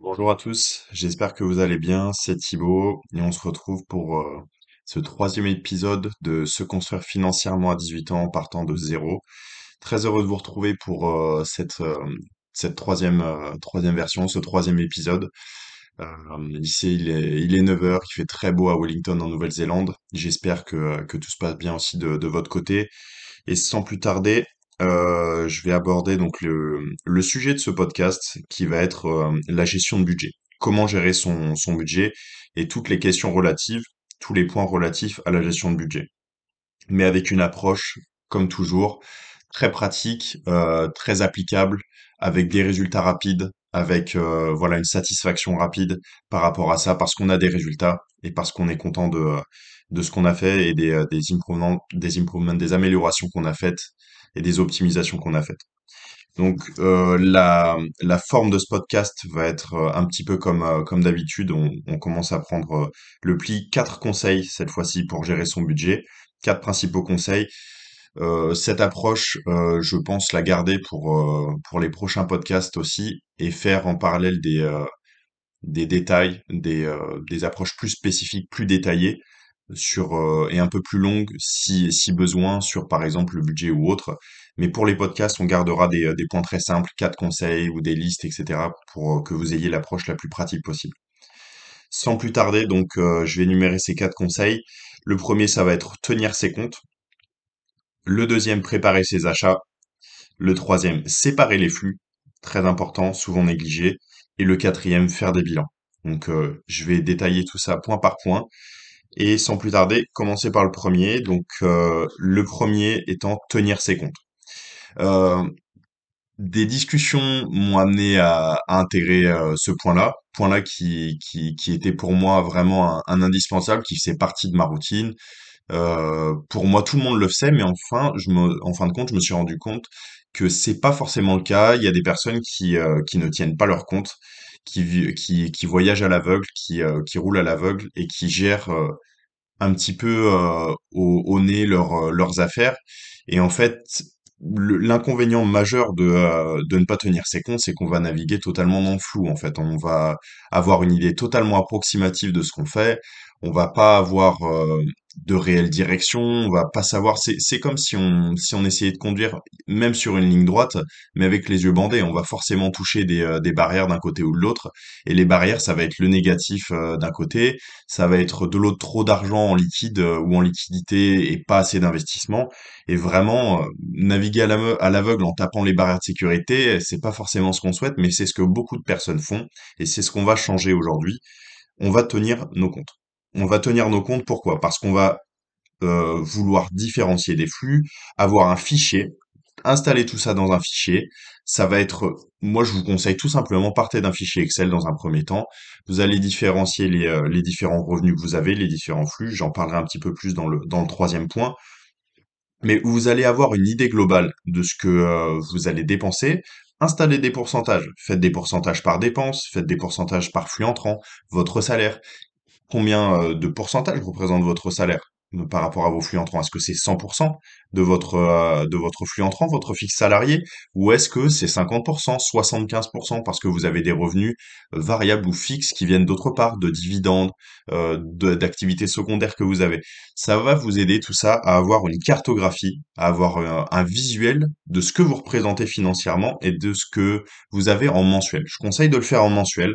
Bonjour à tous, j'espère que vous allez bien, c'est Thibaut et on se retrouve pour euh, ce troisième épisode de Se construire financièrement à 18 ans en partant de zéro. Très heureux de vous retrouver pour euh, cette, euh, troisième, version, ce troisième épisode. Ici il est, il est 9 heures, il fait très beau à Wellington en Nouvelle-Zélande. J'espère que, tout se passe bien aussi de votre côté. Et sans plus tarder, euh, je vais aborder donc le, sujet de ce podcast qui va être euh, la gestion de budget. Comment gérer son, budget et toutes les questions relatives, tous les points relatifs à la gestion de budget. Mais avec une approche, comme toujours, très pratique, euh, très applicable, avec des résultats rapides, avec voilà une satisfaction rapide par rapport à ça, parce qu'on a des résultats et parce qu'on est content de, ce qu'on a fait et des améliorations qu'on a faites et des optimisations qu'on a faites. Donc euh, la, la forme de ce podcast va être euh, un petit peu comme, euh, comme d'habitude. On, on commence à prendre le pli quatre conseils cette fois-ci pour gérer son budget. Quatre principaux conseils. Cette approche, je pense la garder pour, pour les prochains podcasts aussi et faire en parallèle des, des détails, des, des approches plus spécifiques, plus détaillées sur euh, et un peu plus longues si, besoin sur par exemple le budget ou autre. Mais pour les podcasts, on gardera des, euh, points très simples, quatre conseils ou des listes, etc. pour euh, que vous ayez l'approche la plus pratique possible. Sans plus tarder, donc je vais énumérer ces quatre conseils. Le premier, ça va être tenir ses comptes. Le deuxième, préparer ses achats. Le troisième, séparer les flux. Très important, souvent négligé. Et le quatrième, faire des bilans. Donc je vais détailler tout ça point par point. Et sans plus tarder, commencer par le premier. Donc euh, le premier étant tenir ses comptes. Euh, des discussions m'ont amené à, à intégrer euh, ce point-là, point-là qui, qui, qui était pour moi vraiment un, indispensable, qui faisait partie de ma routine. Euh, pour moi, tout le monde le sait, mais enfin, je me, en fin de compte, je me suis rendu compte que c'est pas forcément le cas. Il y a des personnes qui, euh, qui ne tiennent pas leur compte, qui, qui, qui voyagent à l'aveugle, qui, euh, qui roulent à l'aveugle et qui gèrent euh, un petit peu euh, au, au nez leurs euh, leurs affaires. Et en fait, l'inconvénient majeur de, euh, de ne pas tenir ses comptes, c'est qu'on va naviguer totalement dans le flou. En fait, on va avoir une idée totalement approximative de ce qu'on fait. On va pas avoir euh, de réelle direction. On va pas savoir. C'est comme si on si on essayait de conduire même sur une ligne droite, mais avec les yeux bandés. On va forcément toucher des euh, des barrières d'un côté ou de l'autre. Et les barrières, ça va être le négatif euh, d'un côté ça va être de l'autre trop d'argent en liquide euh, ou en liquidité et pas assez d'investissement. Et vraiment, naviguer à l'aveugle en tapant les barrières de sécurité, c'est pas forcément ce qu'on souhaite, mais c'est ce que beaucoup de personnes font et c'est ce qu'on va changer aujourd'hui. On va tenir nos comptes. On va tenir nos comptes pourquoi? Parce qu'on va euh, vouloir différencier des flux, avoir un fichier installer tout ça dans un fichier. Ça va être, moi je vous conseille tout simplement, partez d'un fichier Excel dans un premier temps. Vous allez différencier les, euh, différents revenus que vous avez, les différents flux. J'en parlerai un petit peu plus dans le, dans le troisième point. Mais vous allez avoir une idée globale de ce que euh, vous allez dépenser. Installez des pourcentages. Faites des pourcentages par dépense, faites des pourcentages par flux entrant, votre salaire. Combien euh, de pourcentage représente votre salaire euh, par rapport à vos flux entrants? Est-ce que c'est 100% de votre, euh, de votre flux entrant, votre fixe salarié? Ou est-ce que c'est 50%, 75% parce que vous avez des revenus euh, variables ou fixes qui viennent d'autre part, de dividendes, euh, d'activités secondaires que vous avez? Ça va vous aider tout ça à avoir une cartographie, à avoir un visuel de ce que vous représentez financièrement et de ce que vous avez en mensuel. Je conseille de le faire en mensuel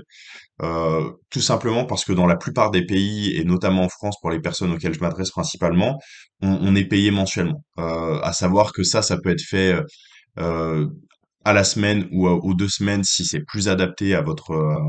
tout simplement parce que dans la plupart des pays, et notamment en France pour les personnes auxquelles je m'adresse principalement, on est payé mensuellement. Euh, à savoir que ça, ça peut être fait euh, à la semaine ou aux deux semaines si c'est plus adapté euh,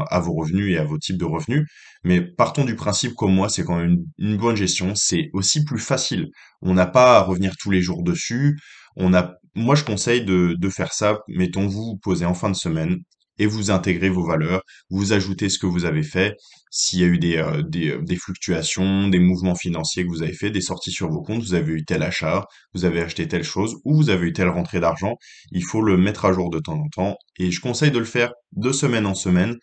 à vos revenus et à vos types de revenus. Mais partons du principe comme moi, c'est quand même une, bonne gestion. C'est aussi plus facile. On n'a pas à revenir tous les jours dessus. On a, moi, je conseille de, faire ça. Mettons, vous vous en fin de semaine et vous intégrez vos valeurs, vous ajoutez ce que vous avez fait, s'il y a eu des, euh, euh, des fluctuations, des mouvements financiers que vous avez fait, des sorties sur vos comptes, vous avez eu tel achat, vous avez acheté telle chose, ou vous avez eu telle rentrée d'argent, il faut le mettre à jour de temps en temps. Et je conseille de le faire de semaine en semaine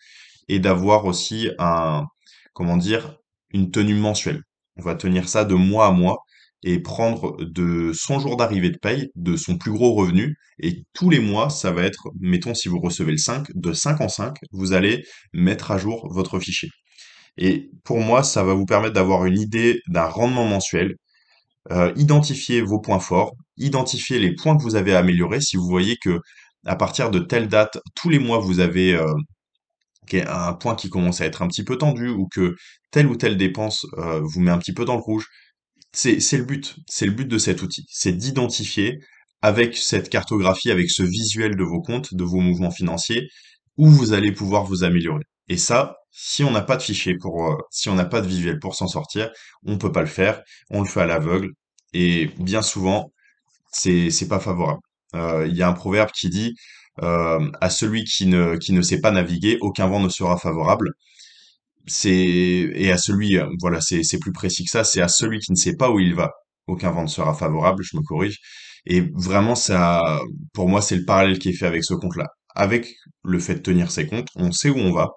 et d'avoir aussi un, comment dire, une tenue mensuelle. On va tenir ça de mois à mois et prendre de son jour d'arrivée de paye, de son plus gros revenu, et tous les mois, ça va être, mettons si vous recevez le 5, de 5 en 5, vous allez mettre à jour votre fichier. Et pour moi, ça va vous permettre d'avoir une idée d'un rendement mensuel, euh, identifier vos points forts, identifier les points que vous avez améliorés. Si vous voyez que à partir de telle date, tous les mois, vous avez euh, un point qui commence à être un petit peu tendu ou que telle ou telle dépense euh, vous met un petit peu dans le rouge, c'est le but. C'est le but de cet outil. C'est d'identifier avec cette cartographie, avec ce visuel de vos comptes, de vos mouvements financiers, où vous allez pouvoir vous améliorer. Et ça, si on n'a pas de fichier pour, euh, si on n'a pas de visuel pour s'en sortir, on peut pas le faire. On le fait à l'aveugle. Et bien souvent, c'est, c'est pas favorable. Euh, il y a un proverbe qui dit, euh, à celui qui ne, qui ne sait pas naviguer, aucun vent ne sera favorable. C'est, et à celui, voilà, c'est, c'est plus précis que ça, c'est à celui qui ne sait pas où il va, aucun vent ne sera favorable, je me corrige. Et vraiment, ça, pour moi, c'est le parallèle qui est fait avec ce compte-là. Avec le fait de tenir ses comptes, on sait où on va,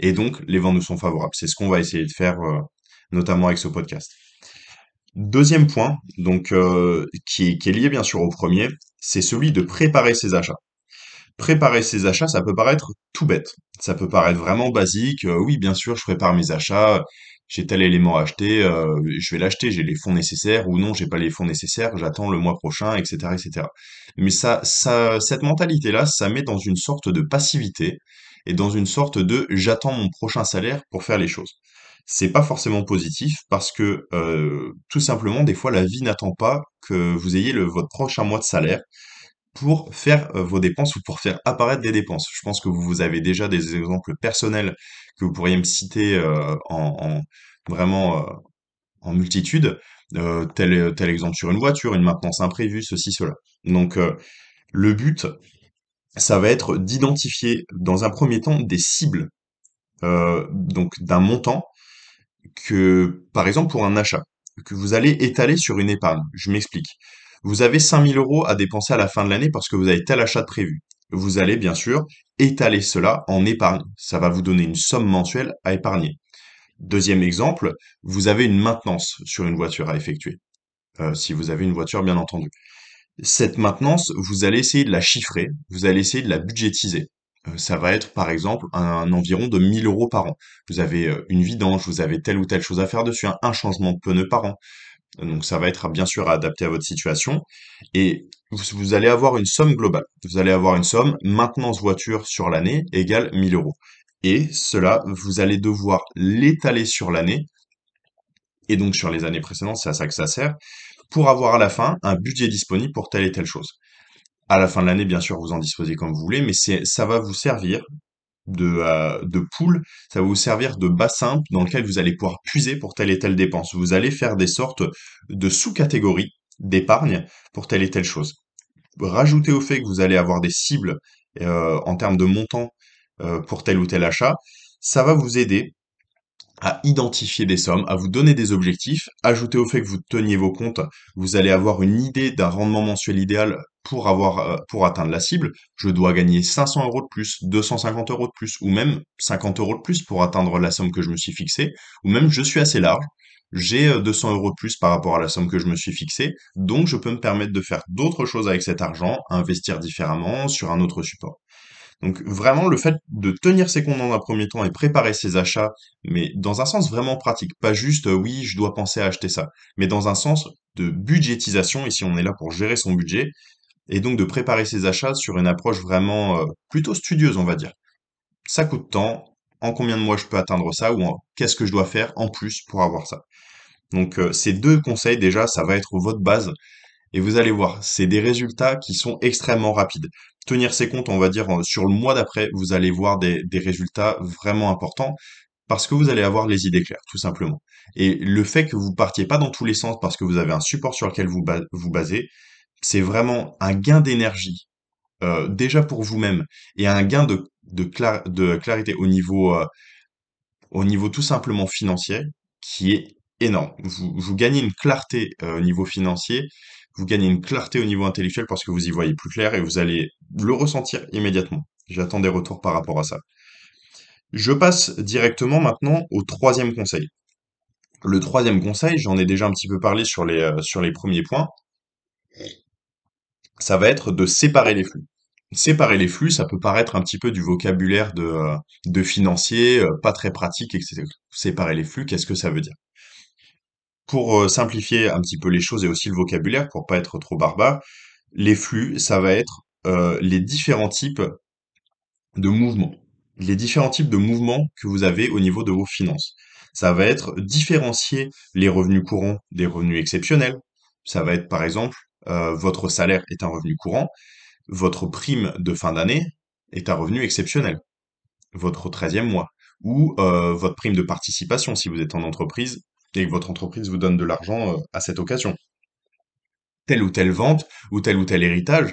et donc, les vents nous sont favorables. C'est ce qu'on va essayer de faire, euh, notamment avec ce podcast. Deuxième point, donc euh, qui, qui, est lié bien sûr au premier, c'est celui de préparer ses achats. Préparer ses achats, ça peut paraître tout bête. Ça peut paraître vraiment basique. Euh, oui, bien sûr, je prépare mes achats. J'ai tel élément à acheter, je vais l'acheter, j'ai les fonds nécessaires ou non, j'ai pas les fonds nécessaires, j'attends le mois prochain, etc., etc. Mais ça, ça, cette mentalité-là, ça met dans une sorte de passivité et dans une sorte de j'attends mon prochain salaire pour faire les choses. C'est pas forcément positif parce que euh, tout simplement des fois la vie n'attend pas que vous ayez votre prochain mois de salaire pour faire euh, vos dépenses ou pour faire apparaître des dépenses. Je pense que vous avez déjà des exemples personnels que vous pourriez me citer euh, en, vraiment en multitude. tel, tel exemple sur une voiture, une maintenance imprévue, ceci, cela. Donc le but, ça va être d'identifier dans un premier temps des cibles, euh, donc d'un montant que, par exemple, pour un achat, que vous allez étaler sur une épargne. Je m'explique. Vous avez 5000 euros à dépenser à la fin de l'année parce que vous avez tel achat de prévu. Vous allez bien sûr étaler cela en épargne. Ça va vous donner une somme mensuelle à épargner. Deuxième exemple, vous avez une maintenance sur une voiture à effectuer. Euh, si vous avez une voiture, bien entendu. Cette maintenance, vous allez essayer de la chiffrer, vous allez essayer de la budgétiser. Euh, ça va être par exemple un, environ de 1000 euros par an. Vous avez euh, une vidange, vous avez telle ou telle chose à faire dessus, un, changement de pneu par an. Donc ça va être bien sûr adapté à votre situation. Et vous, allez avoir une somme globale. Vous allez avoir une somme maintenance voiture sur l'année égale 1000 euros. Et cela, vous allez devoir l'étaler sur l'année et donc sur les années précédentes, c'est à ça que ça sert, pour avoir à la fin un budget disponible pour telle et telle chose. À la fin de l'année, bien sûr, vous en disposez comme vous voulez, mais ça va vous servir de, euh, pool, ça va vous servir de bassin dans lequel vous allez pouvoir puiser pour telle et telle dépense. Vous allez faire des sortes de sous-catégories d'épargne pour telle et telle chose. Rajoutez au fait que vous allez avoir des cibles euh, en termes de montant euh, pour tel ou tel achat, ça va vous aider à identifier des sommes, à vous donner des objectifs. Ajouté au fait que vous teniez vos comptes, vous allez avoir une idée d'un rendement mensuel idéal pour avoir euh, pour atteindre la cible. Je dois gagner 500 euros de plus, 250 euros de plus, ou même 50 euros de plus pour atteindre la somme que je me suis fixée, ou même je suis assez large. J'ai 200 euh, euros de plus par rapport à la somme que je me suis fixée, donc je peux me permettre de faire d'autres choses avec cet argent, investir différemment sur un autre support. Donc vraiment, le fait de tenir ses comptes dans un premier temps et préparer ses achats, mais dans un sens vraiment pratique, pas juste euh, oui, je dois penser à acheter ça, mais dans un sens de budgétisation, ici on est là pour gérer son budget, et donc de préparer ses achats sur une approche vraiment euh, plutôt studieuse, on va dire. Ça coûte tant, en combien de mois je peux atteindre ça, ou qu'est-ce que je dois faire en plus pour avoir ça? Donc euh, ces deux conseils déjà, ça va être votre base et vous allez voir, c'est des résultats qui sont extrêmement rapides. Tenir ces comptes, on va dire, sur le mois d'après, vous allez voir des, résultats vraiment importants parce que vous allez avoir les idées claires, tout simplement. Et le fait que vous partiez pas dans tous les sens parce que vous avez un support sur lequel vous vous basez, c'est vraiment un gain d'énergie, euh, déjà pour vous-même, et un gain de, de, clarité au niveau, euh, au niveau tout simplement financier, qui est énorme. Vous, gagnez une clarté euh, au niveau financier vous gagnez une clarté au niveau intellectuel parce que vous y voyez plus clair et vous allez le ressentir immédiatement. J'attends des retours par rapport à ça. Je passe directement maintenant au troisième conseil. Le troisième conseil, j'en ai déjà un petit peu parlé sur les, sur les premiers points, ça va être de séparer les flux. Séparer les flux, ça peut paraître un petit peu du vocabulaire de, euh, financier, euh, pas très pratique, etc. Séparer les flux, qu'est-ce que ça veut dire? Pour euh, simplifier un petit peu les choses et aussi le vocabulaire, pour pas être trop barbare, les flux, ça va être les différents types de mouvements. Les différents types de mouvements que vous avez au niveau de vos finances. Ça va être différencier les revenus courants des revenus exceptionnels. Ça va être par exemple, euh, votre salaire est un revenu courant, votre prime de fin d'année est un revenu exceptionnel, votre treizième mois, ou euh, votre prime de participation si vous êtes en entreprise et que votre entreprise vous donne de l'argent euh, à cette occasion. Telle ou telle vente, ou tel ou tel héritage,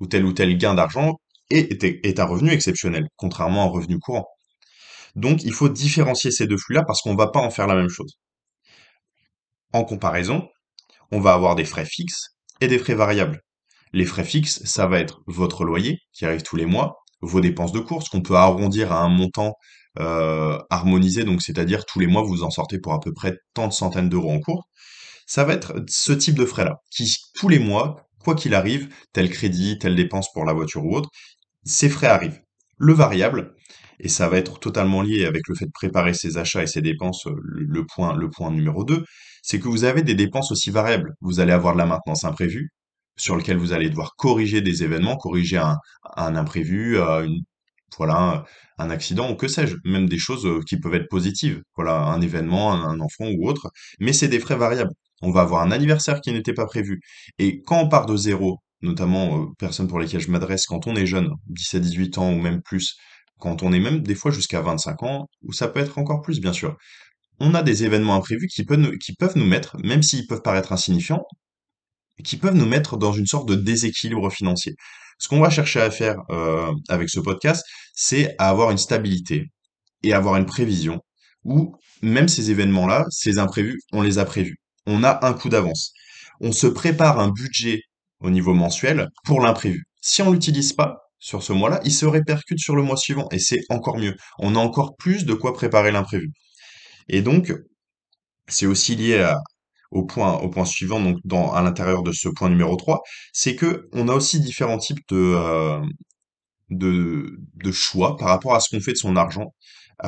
ou tel ou tel gain d'argent est un revenu exceptionnel, contrairement à un revenu courant. Donc il faut différencier ces deux flux-là parce qu'on ne va pas en faire la même chose. En comparaison, on va avoir des frais fixes et des frais variables. Les frais fixes, ça va être votre loyer qui arrive tous les mois, vos dépenses de course qu'on peut arrondir à un montant euh, harmonisé, donc c'est-à-dire tous les mois vous en sortez pour à peu près tant de centaines d'euros en cours. Ça va être ce type de frais-là, qui tous les mois, quoi qu'il arrive, tel crédit, telle dépense pour la voiture ou autre, ces frais arrivent. Le variable, et ça va être totalement lié avec le fait de préparer ses achats et ses dépenses, euh, le, point, le point numéro 2, c'est que vous avez des dépenses aussi variables. Vous allez avoir de la maintenance imprévue, sur lequel vous allez devoir corriger des événements, corriger un, imprévu, euh, voilà, un accident ou que sais-je, même des choses euh, qui peuvent être positives, voilà, un événement, un, enfant ou autre, mais c'est des frais variables. On va avoir un anniversaire qui n'était pas prévu. Et quand on part de zéro, notamment euh, personnes pour lesquelles je m'adresse quand on est jeune, 17, 18 ans ou même plus, quand on est même des fois jusqu'à 25 ans, ou ça peut être encore plus bien sûr. On a des événements imprévus qui peuvent nous, mettre, même s'ils peuvent paraître insignifiants, qui peuvent nous mettre dans une sorte de déséquilibre financier. Ce qu'on va chercher à faire euh, avec ce podcast, c'est à avoir une stabilité et avoir une prévision où même ces événements-là, ces imprévus, on les a prévus. On a un coup d'avance. On se prépare un budget au niveau mensuel pour l'imprévu. Si on l'utilise pas sur ce mois-là, il se répercute sur le mois suivant et c'est encore mieux. On a encore plus de quoi préparer l'imprévu. Et donc, c'est aussi lié au point, suivant, donc dans, à l'intérieur de ce point numéro 3, c'est que on a aussi différents types de, euh, de, choix par rapport à ce qu'on fait de son argent,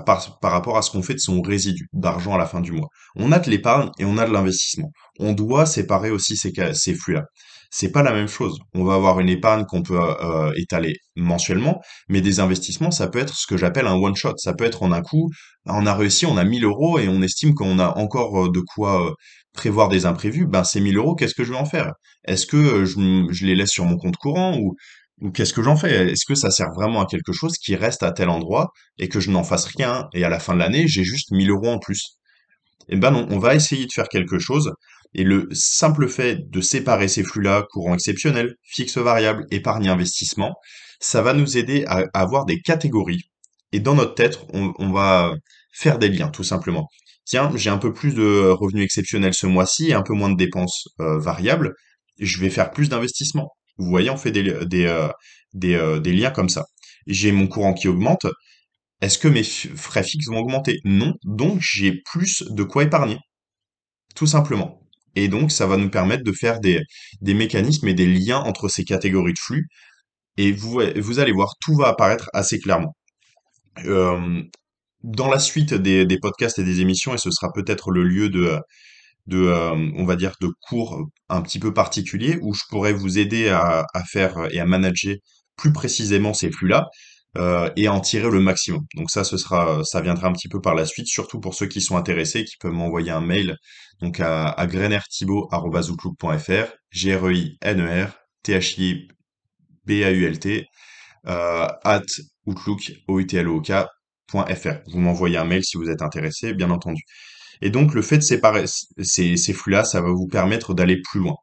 par, rapport à ce qu'on fait de son résidu d'argent à la fin du mois. On a de l'épargne et on a de l'investissement. On doit séparer aussi ces, ces flux-là. C'est pas la même chose. On va avoir une épargne qu'on peut euh, étaler mensuellement, mais des investissements, ça peut être ce que j'appelle un one shot. Ça peut être en un coup, on a réussi, on a 1000 euros et on estime qu'on a encore euh, de quoi euh, prévoir des imprévus. Ben ces 1000 euros, qu'est-ce que je vais en faire? Est-ce que euh, je les laisse sur mon compte courant ou ou qu'est-ce que j'en fais? Est-ce que ça sert vraiment à quelque chose qui reste à tel endroit et que je n'en fasse rien et à la fin de l'année, j'ai juste 1000 euros en plus? Eh ben non, on va essayer de faire quelque chose et le simple fait de séparer ces flux-là, courant exceptionnel, fixe variable, épargne investissement, ça va nous aider à, avoir des catégories et dans notre tête, on, va faire des liens tout simplement. Tiens, j'ai un peu plus de revenus exceptionnels ce mois-ci et un peu moins de dépenses euh, variables, je vais faire plus d'investissements. Vous voyez, on fait des, euh, euh, des liens comme ça. J'ai mon courant qui augmente, est-ce que mes frais fixes vont augmenter? Non, donc j'ai plus de quoi épargner, tout simplement. Et donc ça va nous permettre de faire des, des mécanismes et des liens entre ces catégories de flux. Et vous, vous allez voir, tout va apparaître assez clairement. Euh, dans la suite des, des podcasts et des émissions, et ce sera peut-être le lieu de, de euh, on va dire, de cours un petit peu particuliers où je pourrais vous aider à, à faire et à manager plus précisément ces flux-là euh, et en tirer le maximum. Donc ça, ce sera, ça viendra un petit peu par la suite, surtout pour ceux qui sont intéressés, qui peuvent m'envoyer un mail donc à, à grenerthibault@outlook.fr, g r i n e r t h i b a u l t euh, at outlook o u t l o k. Vous m'envoyez un mail si vous êtes intéressé, bien entendu. Et donc le fait de séparer ces, ces flux-là, ça va vous permettre d'aller plus loin.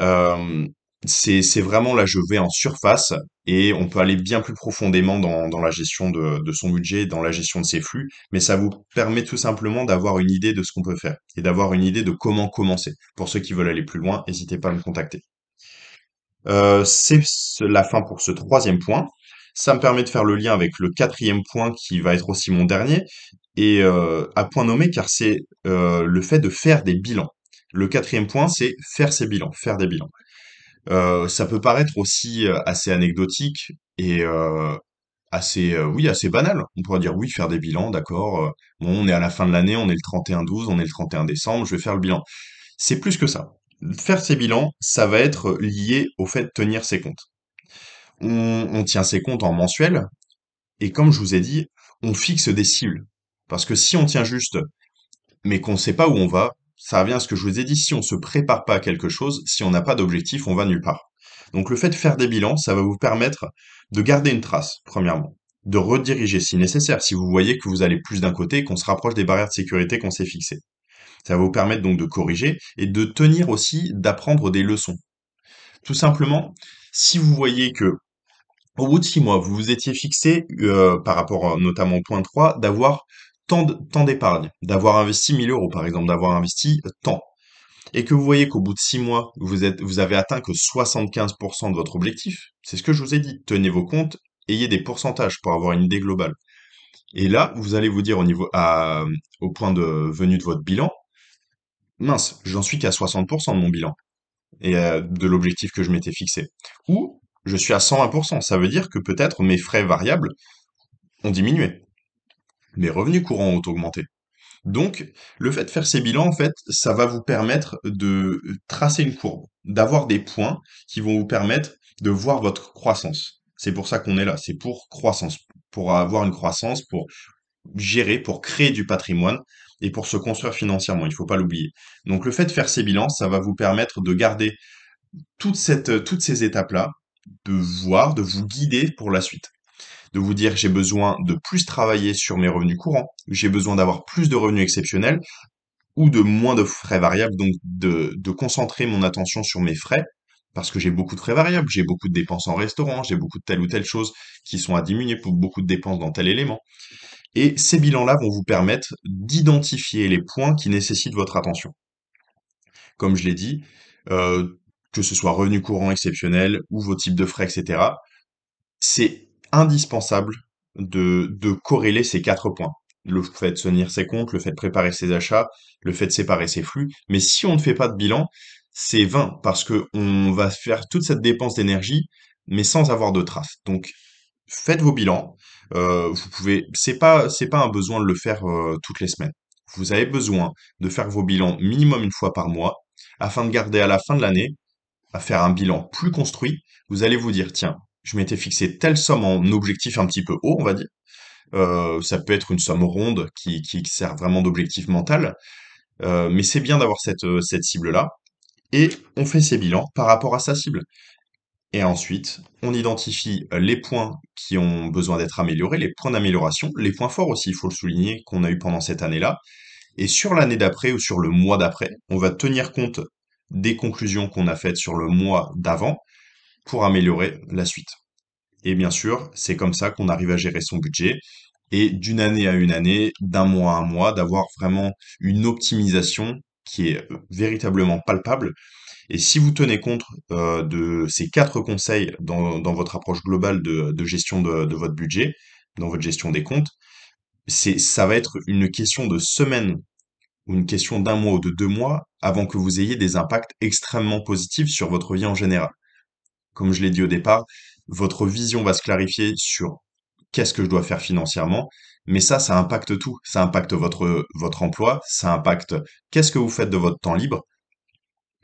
Euh, c'est, vraiment là, je vais en surface et on peut aller bien plus profondément dans, dans la gestion de, de son budget, dans la gestion de ses flux, mais ça vous permet tout simplement d'avoir une idée de ce qu'on peut faire et d'avoir une idée de comment commencer. Pour ceux qui veulent aller plus loin, n'hésitez pas à me contacter. Euh, c'est ce- la fin pour ce troisième point. Ça me permet de faire le lien avec le quatrième point qui va être aussi mon dernier. et euh, à point nommé car c'est euh, le fait de faire des bilans. Le quatrième point, c'est faire ses bilans, faire des bilans. Euh, ça peut paraître aussi euh, assez anecdotique et euh, assez, oui, assez banal. On pourrait dire oui, faire des bilans, d'accord. on est à la fin de l'année, on est le 31-12, on est le 31 décembre, je vais faire le bilan. C'est plus que ça. Faire ces bilans, ça va être lié au fait de tenir ses comptes. On, on tient ses comptes en mensuel et comme je vous ai dit, on fixe des cibles. Parce que si on tient juste mais qu'on ne sait pas où on va, ça revient à ce que je vous ai dit, si on se prépare pas à quelque chose, si on n'a pas d'objectif, on va nulle part. Donc le fait de faire des bilans, ça va vous permettre de garder une trace, premièrement, de rediriger si nécessaire, si vous voyez que vous allez plus d'un côté, qu'on se rapproche des barrières de sécurité qu'on s'est fixées. Ça va vous permettre donc de corriger et de tenir aussi, d'apprendre des leçons. Tout simplement, si vous voyez que au bout de six mois, vous vous étiez fixé, euh, par rapport notamment au point 3, d'avoir tant d'épargne, d'avoir investi 1000 euros par exemple, d'avoir investi euh, tant, et que vous voyez qu'au bout de six mois, vous êtes, vous avez atteint que 75% de votre objectif, c'est ce que je vous ai dit, tenez vos comptes, ayez des pourcentages pour avoir une idée globale. Et là, vous allez vous dire au niveau, à, au point de venu de votre bilan, mince, j'en suis qu'à 60% de mon bilan et euh, de l'objectif que je m'étais fixé. Ou je suis à 120%, ça veut dire que peut-être mes frais variables ont diminué, mes revenus courants ont augmenté. Donc, le fait de faire ces bilans, en fait, ça va vous permettre de tracer une courbe, d'avoir des points qui vont vous permettre de voir votre croissance. C'est pour ça qu'on est là, c'est pour croissance, pour avoir une croissance, pour gérer, pour créer du patrimoine et pour se construire financièrement, il faut pas l'oublier. Donc, le fait de faire ces bilans, ça va vous permettre de garder toutes ces étapes-là, de voir, de vous guider pour la suite de vous dire j'ai besoin de plus travailler sur mes revenus courants, j'ai besoin d'avoir plus de revenus exceptionnels ou de moins de frais variables, donc de, concentrer mon attention sur mes frais, parce que j'ai beaucoup de frais variables, j'ai beaucoup de dépenses en restaurant, j'ai beaucoup de telle ou telle chose qui sont à diminuer pour beaucoup de dépenses dans tel élément. Et ces bilans-là vont vous permettre d'identifier les points qui nécessitent votre attention. Comme je l'ai dit, euh, que ce soit revenus courants exceptionnels ou vos types de frais, etc., c'est indispensable de, de corréler ces quatre points. Le fait de tenir ses comptes, le fait de préparer ses achats, le fait de séparer ses flux. Mais si on ne fait pas de bilan, c'est vain parce que on va faire toute cette dépense d'énergie, mais sans avoir de traces. Donc, faites vos bilans. Euh, vous c'est pas, c'est un besoin de le faire euh, toutes les semaines. Vous avez besoin de faire vos bilans minimum une fois par mois afin de garder à la fin de l'année à faire un bilan plus construit, vous allez vous dire, tiens, je m'étais fixé telle somme en objectif un petit peu haut, on va dire. Euh, ça peut être une somme ronde qui, sert vraiment d'objectif mental, euh, mais c'est bien d'avoir cette, euh, cette cible-là. Et on fait ses bilans par rapport à sa cible. Et ensuite, on identifie les points qui ont besoin d'être améliorés, les points d'amélioration, les points forts aussi, il faut le souligner, qu'on a eu pendant cette année-là. Et sur l'année d'après ou sur le mois d'après, on va tenir compte des conclusions qu'on a faites sur le mois d'avant pour améliorer la suite. Et bien sûr, c'est comme ça qu'on arrive à gérer son budget et d'une année à une année, d'un mois à un mois, d'avoir vraiment une optimisation qui est véritablement palpable. Et si vous tenez compte euh, de ces quatre conseils dans, votre approche globale de, gestion de, votre budget, dans votre gestion des comptes, ça va être une question de semaines ou une question d'un mois ou de deux mois avant que vous ayez des impacts extrêmement positifs sur votre vie en général. Comme je l'ai dit au départ, votre vision va se clarifier sur qu'est-ce que je dois faire financièrement, mais ça, ça impacte tout. Ça impacte votre, emploi, ça impacte qu'est-ce que vous faites de votre temps libre.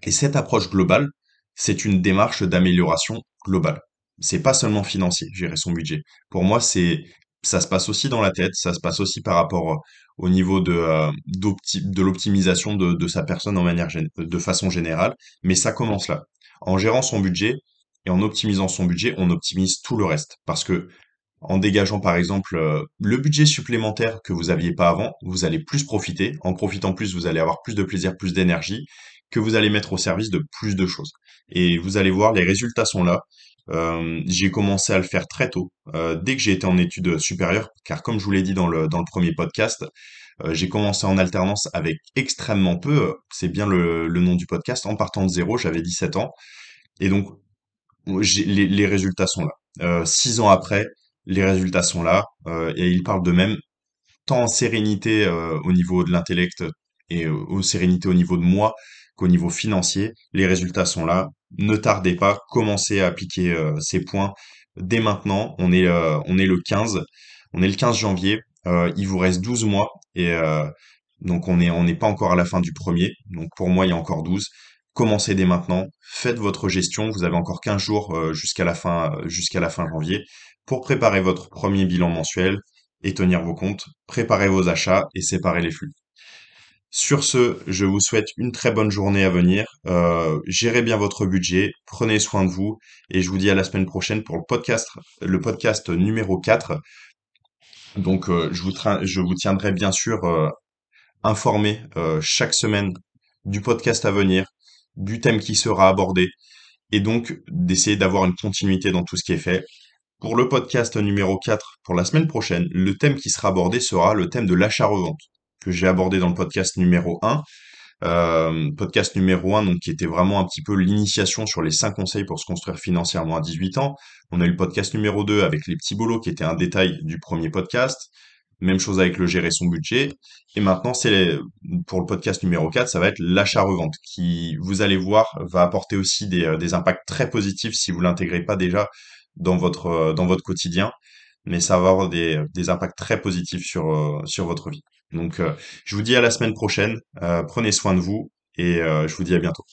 Et cette approche globale, c'est une démarche d'amélioration globale. C'est pas seulement financier, gérer son budget. Pour moi, ça se passe aussi dans la tête, ça se passe aussi par rapport au niveau de, euh, l'optimisation de, sa personne de façon générale, mais ça commence là. En gérant son budget et en optimisant son budget, on optimise tout le reste. Parce que en dégageant par exemple euh, le budget supplémentaire que vous aviez pas avant, vous allez plus profiter. En profitant plus, vous allez avoir plus de plaisir, plus d'énergie que vous allez mettre au service de plus de choses. Et vous allez voir, les résultats sont là. Euh, j'ai commencé à le faire très tôt, euh, dès que j'ai été en études supérieures, car comme je vous l'ai dit dans le, dans le premier podcast, j'ai commencé en alternance avec extrêmement peu, c'est bien le, le nom du podcast, en partant de zéro, j'avais 17 ans, et donc les, résultats sont là. Euh, six ans après, les résultats sont là, euh, et ils parlent d'eux-mêmes. tant en sérénité euh, au niveau de l'intellect et euh, au sérénité au niveau de moi qu'au niveau financier. Les résultats sont là. Ne tardez pas, commencez à appliquer ces points dès maintenant. On est, on est le 15. On est le 15 janvier. Il vous reste 12 mois et donc on est, on n'est pas encore à la fin du premier. Donc pour moi, il y a encore 12. Commencez dès maintenant. Faites votre gestion. Vous avez encore 15 jours euh, jusqu'à la fin, jusqu'à la fin janvier pour préparer votre premier bilan mensuel et tenir vos comptes, préparer vos achats et séparer les flux. Sur ce, je vous souhaite une très bonne journée à venir. Euh, gérez bien votre budget, prenez soin de vous et je vous dis à la semaine prochaine pour le podcast, le podcast numéro 4. Donc euh, je vous, tiendrai bien sûr euh, informé euh, chaque semaine du podcast à venir, du thème qui sera abordé et donc d'essayer d'avoir une continuité dans tout ce qui est fait. Pour le podcast numéro 4, pour la semaine prochaine, le thème qui sera abordé sera le thème de l'achat-revente que j'ai abordé dans le podcast numéro 1. Euh, podcast numéro 1, donc qui était vraiment un petit peu l'initiation sur les 5 conseils pour se construire financièrement à 18 ans. On a eu le podcast numéro 2 avec les petits boulots qui était un détail du premier podcast. Même chose avec le gérer son budget. Et maintenant, c'est pour le podcast numéro 4, ça va être l'achat-revente qui, vous allez voir, va apporter aussi des, euh, impacts très positifs si vous l'intégrez pas déjà dans votre, euh, dans votre quotidien. Mais ça va avoir des, des impacts très positifs sur, euh, sur votre vie. Donc, je vous dis à la semaine prochaine. Prenez soin de vous et je vous dis à bientôt.